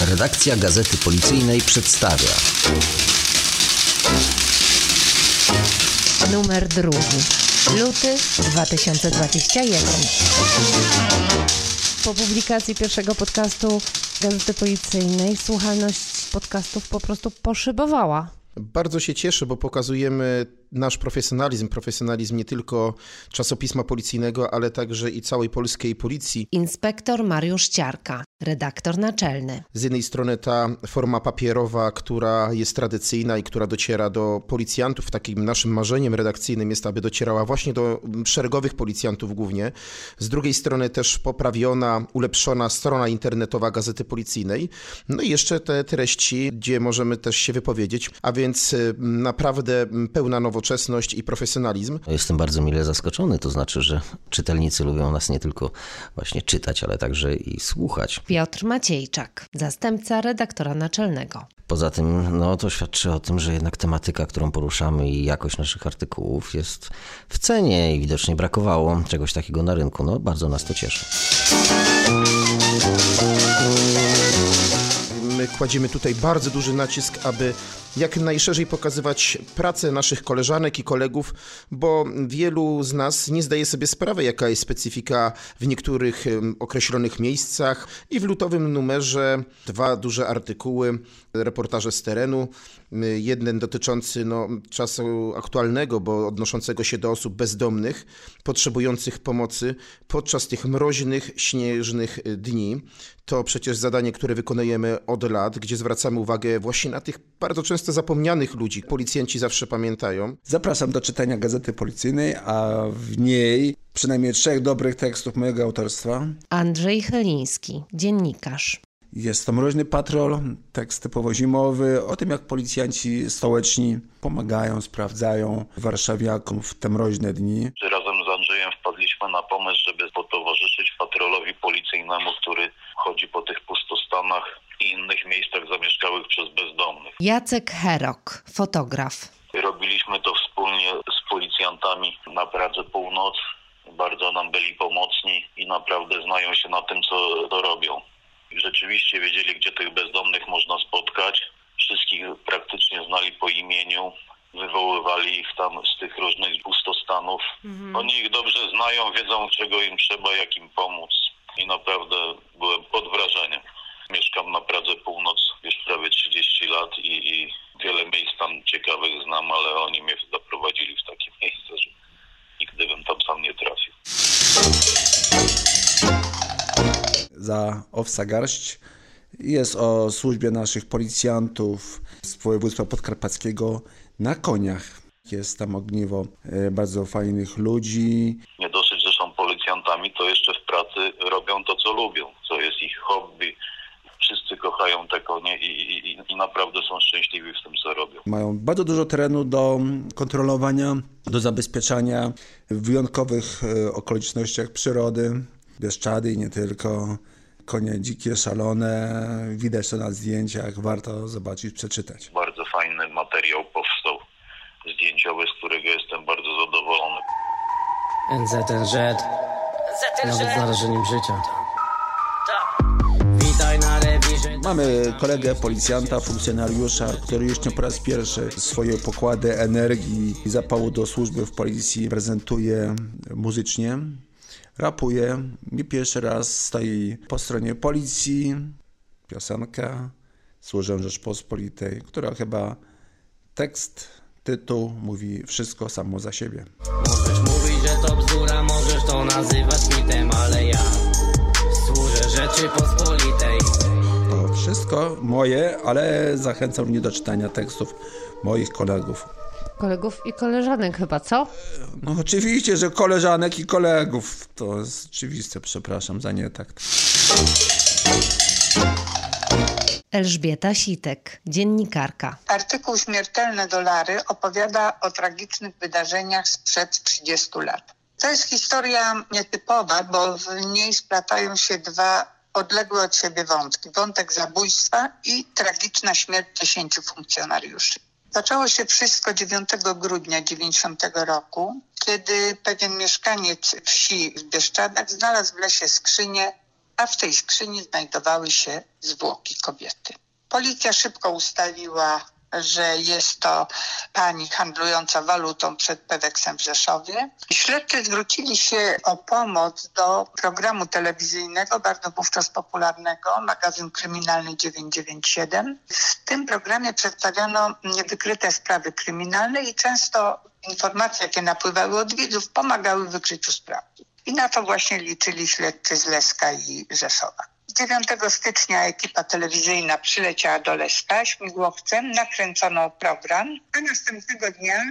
Redakcja Gazety Policyjnej przedstawia Numer drugi. Luty 2021. Po publikacji pierwszego podcastu Gazety Policyjnej słuchalność podcastów po prostu poszybowała. Bardzo się cieszę, bo pokazujemy nasz profesjonalizm, profesjonalizm nie tylko czasopisma policyjnego, ale także i całej polskiej policji. Inspektor Mariusz Ciarka, redaktor naczelny. Z jednej strony ta forma papierowa, która jest tradycyjna i która dociera do policjantów, takim naszym marzeniem redakcyjnym jest, aby docierała właśnie do szeregowych policjantów głównie. Z drugiej strony też poprawiona, ulepszona strona internetowa Gazety Policyjnej. No i jeszcze te treści, gdzie możemy też się wypowiedzieć, a więc y, naprawdę pełna nowoczesność i profesjonalizm. Jestem bardzo mile zaskoczony, to znaczy, że czytelnicy lubią nas nie tylko właśnie czytać, ale także i słuchać. Piotr Maciejczak, zastępca redaktora naczelnego. Poza tym, no to świadczy o tym, że jednak tematyka, którą poruszamy i jakość naszych artykułów jest w cenie i widocznie brakowało czegoś takiego na rynku. No bardzo nas to cieszy. My kładziemy tutaj bardzo duży nacisk, aby jak najszerzej pokazywać pracę naszych koleżanek i kolegów, bo wielu z nas nie zdaje sobie sprawy, jaka jest specyfika w niektórych określonych miejscach. I w lutowym numerze dwa duże artykuły, reportaże z terenu. Jeden dotyczący no, czasu aktualnego, bo odnoszącego się do osób bezdomnych, potrzebujących pomocy podczas tych mroźnych, śnieżnych y, dni. To przecież zadanie, które wykonujemy od lat, gdzie zwracamy uwagę właśnie na tych bardzo często zapomnianych ludzi. Policjanci zawsze pamiętają. Zapraszam do czytania Gazety Policyjnej, a w niej przynajmniej trzech dobrych tekstów mojego autorstwa. Andrzej Chyliński, dziennikarz. Jest to Mroźny Patrol, tekst typowo zimowy, o tym jak policjanci stołeczni pomagają, sprawdzają warszawiakom w te mroźne dni. razem z Andrzejem wpadliśmy na pomysł, żeby potowarzyszyć patrolowi policyjnemu, który chodzi po tych pustostanach i innych miejscach zamieszkałych przez bezdomnych. Jacek Herok, fotograf. Robiliśmy to wspólnie z policjantami na Pradze Północ. Bardzo nam byli pomocni i naprawdę znają się na tym, co to robią. Rzeczywiście wiedzieli, gdzie tych bezdomnych można spotkać. Wszystkich praktycznie znali po imieniu. Wywoływali ich tam z tych różnych pustostanów. Oni ich dobrze znają, wiedzą, czego im trzeba, jak im pomóc. I naprawdę byłem pod wrażeniem. Mieszkam na Pradze Północ już prawie 30 lat i, i wiele miejsc tam ciekawych znam, ale oni mnie zaprowadzili w takie miejsce, że nigdy bym tam sam nie trafił. Za owsa garść jest o służbie naszych policjantów z województwa podkarpackiego na koniach. Jest tam ogniwo e, bardzo fajnych ludzi, Nie dosyć, że są policjantami, to jeszcze w pracy robią to, co lubią, co jest ich hobby. Wszyscy kochają te konie i, i, i naprawdę są szczęśliwi w tym, co robią. Mają bardzo dużo terenu do kontrolowania, do zabezpieczania w wyjątkowych e, okolicznościach przyrody, Bieszczady i nie tylko. Konie dzikie, szalone, widać to na zdjęciach, warto zobaczyć, przeczytać. Bardzo fajny materiał powstał zdjęciowy, z którego jestem bardzo zadowolony. NZNZ nawet z narażeniem życia. Witaj na rewirze. Mamy kolegę policjanta, funkcjonariusza, który już nie po raz pierwszy swoje pokłady energii i zapału do służby w policji prezentuje muzycznie, rapuje. Nie pierwszy raz stoi po stronie policji. Piosenka Służę Rzeczpospolitej, która chyba tekst, tytuł mówi wszystko samo za siebie. Możesz mówić, że to bzdura, możesz to nazywać mitem, ale ja służę Rzeczypospolitej. To wszystko moje, ale zachęcam mnie do czytania tekstów moich kolegów. Kolegów i koleżanek chyba, co? No oczywiście, że koleżanek i kolegów. To jest oczywiste, przepraszam za nietakt. Elżbieta Sitek, dziennikarka. Artykuł Śmiertelne dolary opowiada o tragicznych wydarzeniach sprzed 30 lat. To jest historia nietypowa, bo w niej splatają się dwa odległe od siebie wątki. Wątek zabójstwa i tragiczna śmierć 10 funkcjonariuszy. Zaczęło się wszystko 9 grudnia 90 roku, kiedy pewien mieszkaniec wsi w Bieszczadach znalazł w lesie skrzynię a w tej skrzyni znajdowały się zwłoki kobiety. Policja szybko ustaliła że jest to pani handlująca walutą przed Peweksem w Rzeszowie. Śledczy zwrócili się o pomoc do programu telewizyjnego, bardzo wówczas popularnego, magazyn kryminalny 997. W tym programie przedstawiano niewykryte sprawy kryminalne i często informacje, jakie napływały od widzów, pomagały w wykryciu spraw. I na to właśnie liczyli śledczy z Leska i Rzeszowa. 9 stycznia ekipa telewizyjna przyleciała do Leska śmigłowcem, nakręcono program, a następnego dnia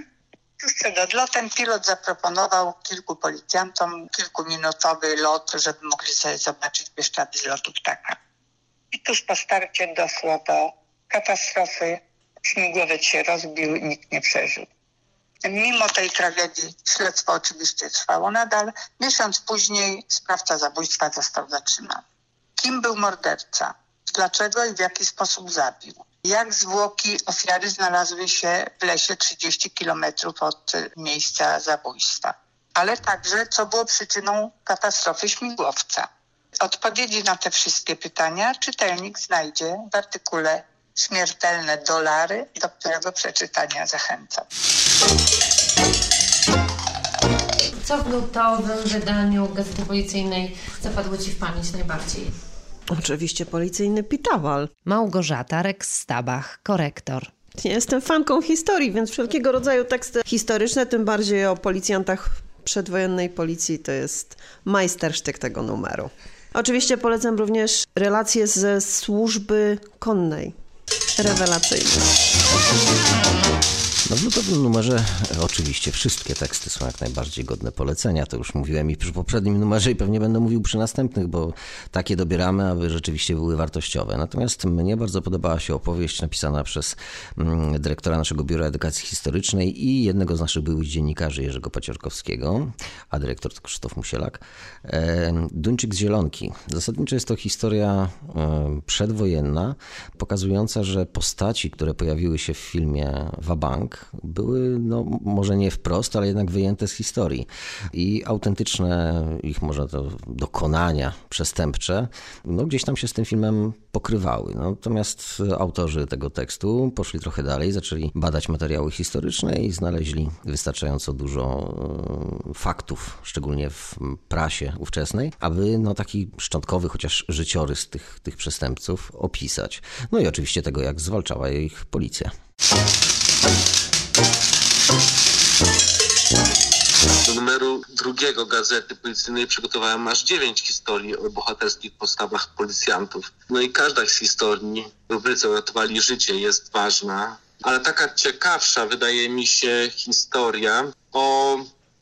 Tuż przed odlotem pilot zaproponował kilku policjantom kilkuminutowy lot, żeby mogli sobie zobaczyć Bieszczady z lotu ptaka. I tuż po starcie doszło do katastrofy. Śmigłowiec się rozbił nikt nie przeżył. Mimo tej tragedii śledztwo oczywiście trwało nadal. Miesiąc później sprawca zabójstwa został zatrzymany. Kim był morderca? Dlaczego i w jaki sposób zabił? Jak zwłoki ofiary znalazły się w lesie 30 kilometrów od miejsca zabójstwa? Ale także, co było przyczyną katastrofy śmigłowca? Odpowiedzi na te wszystkie pytania czytelnik znajdzie w artykule Śmiertelne dolary, do którego przeczytania zachęcam. Co w lutowym wydaniu Gazety Policyjnej zapadło Ci w pamięć najbardziej? Oczywiście policyjny pitawal. Małgorzata Rex-Stabach, korektor. Nie jestem fanką historii, więc wszelkiego rodzaju teksty historyczne, tym bardziej o policjantach przedwojennej policji, to jest majstersztyk tego numeru. Oczywiście polecam również relacje ze służby konnej. Rewelacyjne. No w lutowym numerze e, oczywiście wszystkie teksty są jak najbardziej godne polecenia. To już mówiłem i przy poprzednim numerze i pewnie będę mówił przy następnych, bo takie dobieramy, aby rzeczywiście były wartościowe. Natomiast mnie bardzo podobała się opowieść napisana przez mm, dyrektora naszego Biura Edukacji Historycznej i jednego z naszych byłych dziennikarzy Jerzego Paciorkowskiego, a dyrektor to Krzysztof Musielak. E, Duńczyk z Zielonki. Zasadniczo jest to historia e, przedwojenna, pokazująca, że postaci, które pojawiły się w filmie Wabank, były, no, może nie wprost, ale jednak wyjęte z historii. I autentyczne ich, może to dokonania przestępcze, no, gdzieś tam się z tym filmem pokrywały. Natomiast autorzy tego tekstu poszli trochę dalej, zaczęli badać materiały historyczne i znaleźli wystarczająco dużo e, faktów, szczególnie w prasie ówczesnej, aby no, taki szczątkowy, chociaż życiorys tych, tych przestępców opisać. No i oczywiście tego, jak zwalczała ich policja. Drugiego Gazety Policyjnej przygotowałem aż dziewięć historii o bohaterskich postawach policjantów. No i każda z historii w rubryce uratowali życie jest ważna, ale taka ciekawsza wydaje mi się historia o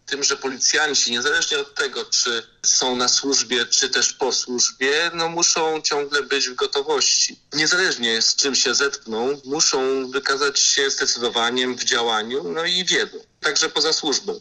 tym, że policjanci, niezależnie od tego, czy są na służbie, czy też po służbie, no muszą ciągle być w gotowości. Niezależnie z czym się zetkną, muszą wykazać się zdecydowaniem w działaniu, no i wiedzą. Także poza służbą.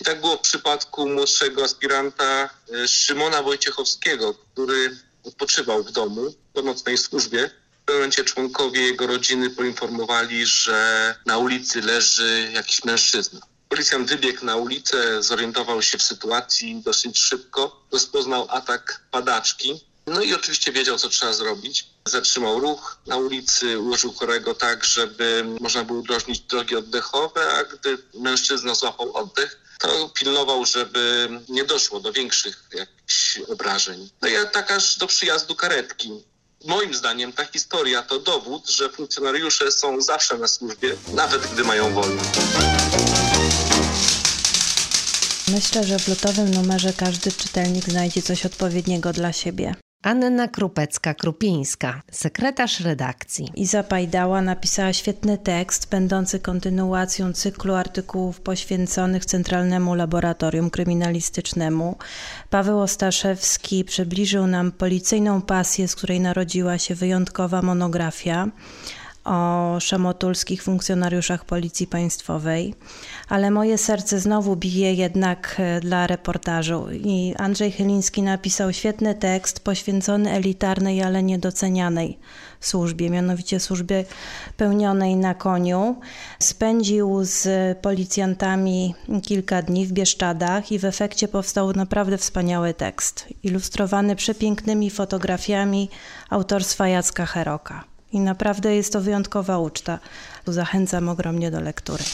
I tak było w przypadku młodszego aspiranta e, Szymona Wojciechowskiego, który odpoczywał w domu po nocnej służbie. W pewnym momencie członkowie jego rodziny poinformowali, że na ulicy leży jakiś mężczyzna. Policjant wybiegł na ulicę, zorientował się w sytuacji dosyć szybko, rozpoznał atak padaczki. No i oczywiście wiedział, co trzeba zrobić. Zatrzymał ruch na ulicy, ułożył chorego tak, żeby można było udrożnić drogi oddechowe, a gdy mężczyzna złapał oddech, to pilnował, żeby nie doszło do większych jakichś obrażeń. No i tak aż do przyjazdu karetki. Moim zdaniem ta historia to dowód, że funkcjonariusze są zawsze na służbie, nawet gdy mają wolność. Myślę, że w lutowym numerze każdy czytelnik znajdzie coś odpowiedniego dla siebie. Anna Krupecka-Krupińska, sekretarz redakcji. Iza Pajdała napisała świetny tekst, będący kontynuacją cyklu artykułów poświęconych Centralnemu Laboratorium Kryminalistycznemu. Paweł Ostaszewski przybliżył nam policyjną pasję, z której narodziła się wyjątkowa monografia o szamotulskich funkcjonariuszach Policji Państwowej, ale moje serce znowu bije jednak e, dla reportażu. I Andrzej Chyliński napisał świetny tekst poświęcony elitarnej, ale niedocenianej służbie, mianowicie służbie pełnionej na koniu. Spędził z policjantami kilka dni w Bieszczadach i w efekcie powstał naprawdę wspaniały tekst, ilustrowany przepięknymi fotografiami autorstwa Jacka Heroka. I naprawdę jest to wyjątkowa uczta. Zachęcam ogromnie do lektury.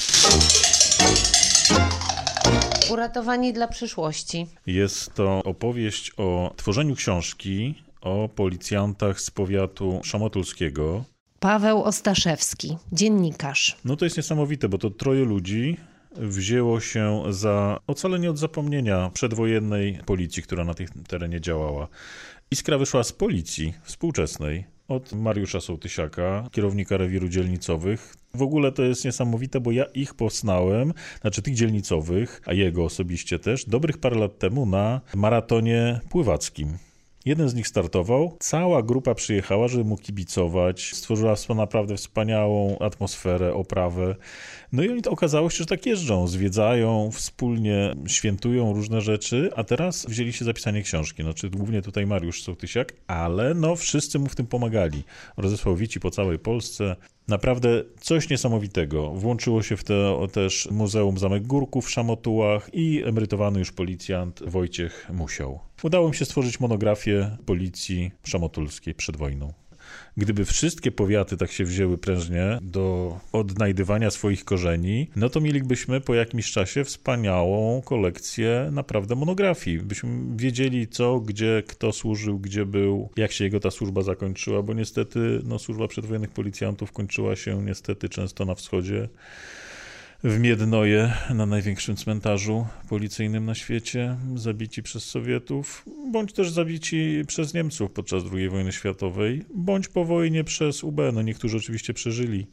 Uratowani dla przyszłości. Jest to opowieść o tworzeniu książki o policjantach z powiatu szamotulskiego. Paweł Ostaszewski, dziennikarz. No to jest niesamowite, bo to troje ludzi wzięło się za ocalenie od zapomnienia przedwojennej policji, która na tym terenie działała. Iskra wyszła z policji współczesnej, od Mariusza Sołtysiaka, kierownika rewiru dzielnicowych. W ogóle to jest niesamowite, bo ja ich poznałem, znaczy tych dzielnicowych, a jego osobiście też, dobrych parę lat temu na maratonie pływackim. Jeden z nich startował, cała grupa przyjechała, żeby mu kibicować, stworzyła naprawdę wspaniałą atmosferę, oprawę. No i oni to okazało się, że tak jeżdżą, zwiedzają, wspólnie świętują różne rzeczy, a teraz wzięli się za pisanie książki. Znaczy głównie tutaj Mariusz Sołtysiak, ale no wszyscy mu w tym pomagali. Rozesłał wici po całej Polsce. Naprawdę coś niesamowitego. Włączyło się w to też Muzeum Zamek Górków w Szamotułach i emerytowany już policjant Wojciech Musiał. Udało mi się stworzyć monografię policji szamotulskiej przed wojną. Gdyby wszystkie powiaty tak się wzięły prężnie do odnajdywania swoich korzeni, no to mielibyśmy po jakimś czasie wspaniałą kolekcję naprawdę monografii. Byśmy wiedzieli co, gdzie, kto służył, gdzie był, jak się jego ta służba zakończyła, bo niestety no, służba przedwojennych policjantów kończyła się niestety często na wschodzie w Miednoje, na największym cmentarzu policyjnym na świecie, zabici przez Sowietów, bądź też zabici przez Niemców podczas II wojny światowej, bądź po wojnie przez UB. No niektórzy oczywiście przeżyli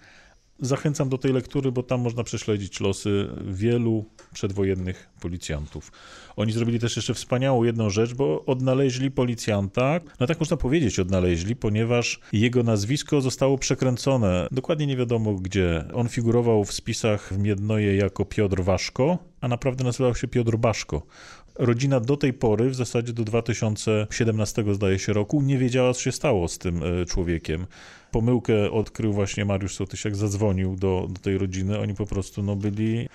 Zachęcam do tej lektury, bo tam można prześledzić losy wielu przedwojennych policjantów. Oni zrobili też jeszcze wspaniałą jedną rzecz, bo odnaleźli policjanta, no tak można powiedzieć odnaleźli, ponieważ jego nazwisko zostało przekręcone. Dokładnie nie wiadomo gdzie. On figurował w spisach w Miednoje jako Piotr Waszko, a naprawdę nazywał się Piotr Baszko. Rodzina do tej pory, w zasadzie do 2017 zdaje się roku, nie wiedziała, co się stało z tym e, człowiekiem. Pomyłkę odkrył właśnie Mariusz Sotysiak, zadzwonił do, do tej rodziny. Oni po prostu no, byli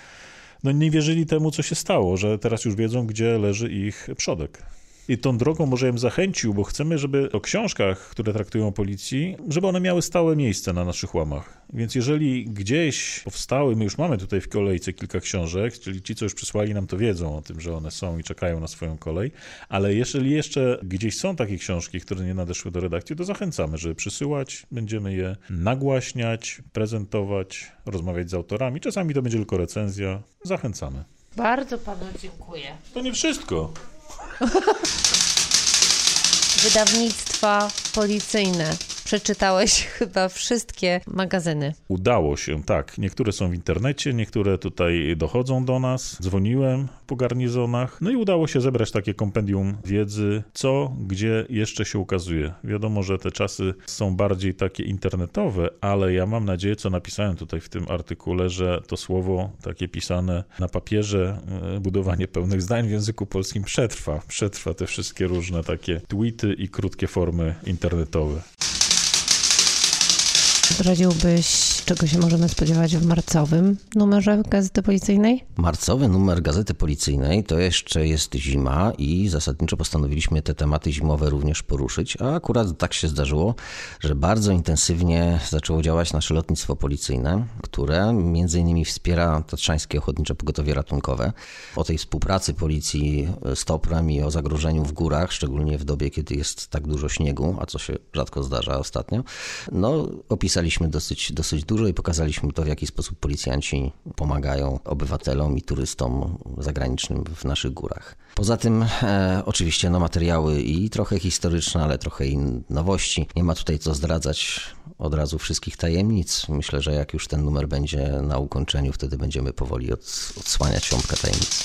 no nie wierzyli temu, co się stało, że teraz już wiedzą, gdzie leży ich przodek. I tą drogą może ją zachęcił, bo chcemy, żeby o książkach, które traktują o policji, żeby one miały stałe miejsce na naszych łamach. Więc jeżeli gdzieś powstały, my już mamy tutaj w kolejce kilka książek, czyli ci, co już przysłali nam to wiedzą o tym, że one są i czekają na swoją kolej, ale jeżeli jeszcze gdzieś są takie książki, które nie nadeszły do redakcji, to zachęcamy, żeby przysyłać, będziemy je nagłaśniać, prezentować, rozmawiać z autorami. Czasami to będzie tylko recenzja. Zachęcamy. Bardzo panu dziękuję. To nie wszystko. Wydawnictwa policyjne. Przeczytałeś chyba wszystkie magazyny. Udało się, tak. Niektóre są w internecie, niektóre tutaj dochodzą do nas. Dzwoniłem po garnizonach. No i udało się zebrać takie kompendium wiedzy, co, gdzie jeszcze się ukazuje. Wiadomo, że te czasy są bardziej takie internetowe, ale ja mam nadzieję, co napisałem tutaj w tym artykule, że to słowo takie pisane na papierze, e, budowanie pełnych zdań w języku polskim przetrwa. Przetrwa te wszystkie różne takie tweety i krótkie formy internetowe. Zdradziłbyś, czego się możemy spodziewać w marcowym numerze Gazety Policyjnej? Marcowy numer Gazety Policyjnej to jeszcze jest zima i zasadniczo postanowiliśmy te tematy zimowe również poruszyć, a akurat tak się zdarzyło, że bardzo intensywnie zaczęło działać nasze lotnictwo policyjne, które między innymi wspiera Tatrzańskie Ochotnicze Pogotowie Ratunkowe. O tej współpracy policji z Toprem i o zagrożeniu w górach, szczególnie w dobie, kiedy jest tak dużo śniegu, a co się rzadko zdarza ostatnio, no opisaliśmy napisaliśmy dosyć, dosyć dużo i pokazaliśmy to, w jaki sposób policjanci pomagają obywatelom i turystom zagranicznym w naszych górach. Poza tym e, oczywiście no, materiały i trochę historyczne, ale trochę i nowości. Nie ma tutaj co zdradzać od razu wszystkich tajemnic. Myślę, że jak już ten numer będzie na ukończeniu, wtedy będziemy powoli od, odsłaniać jąbka tajemnic.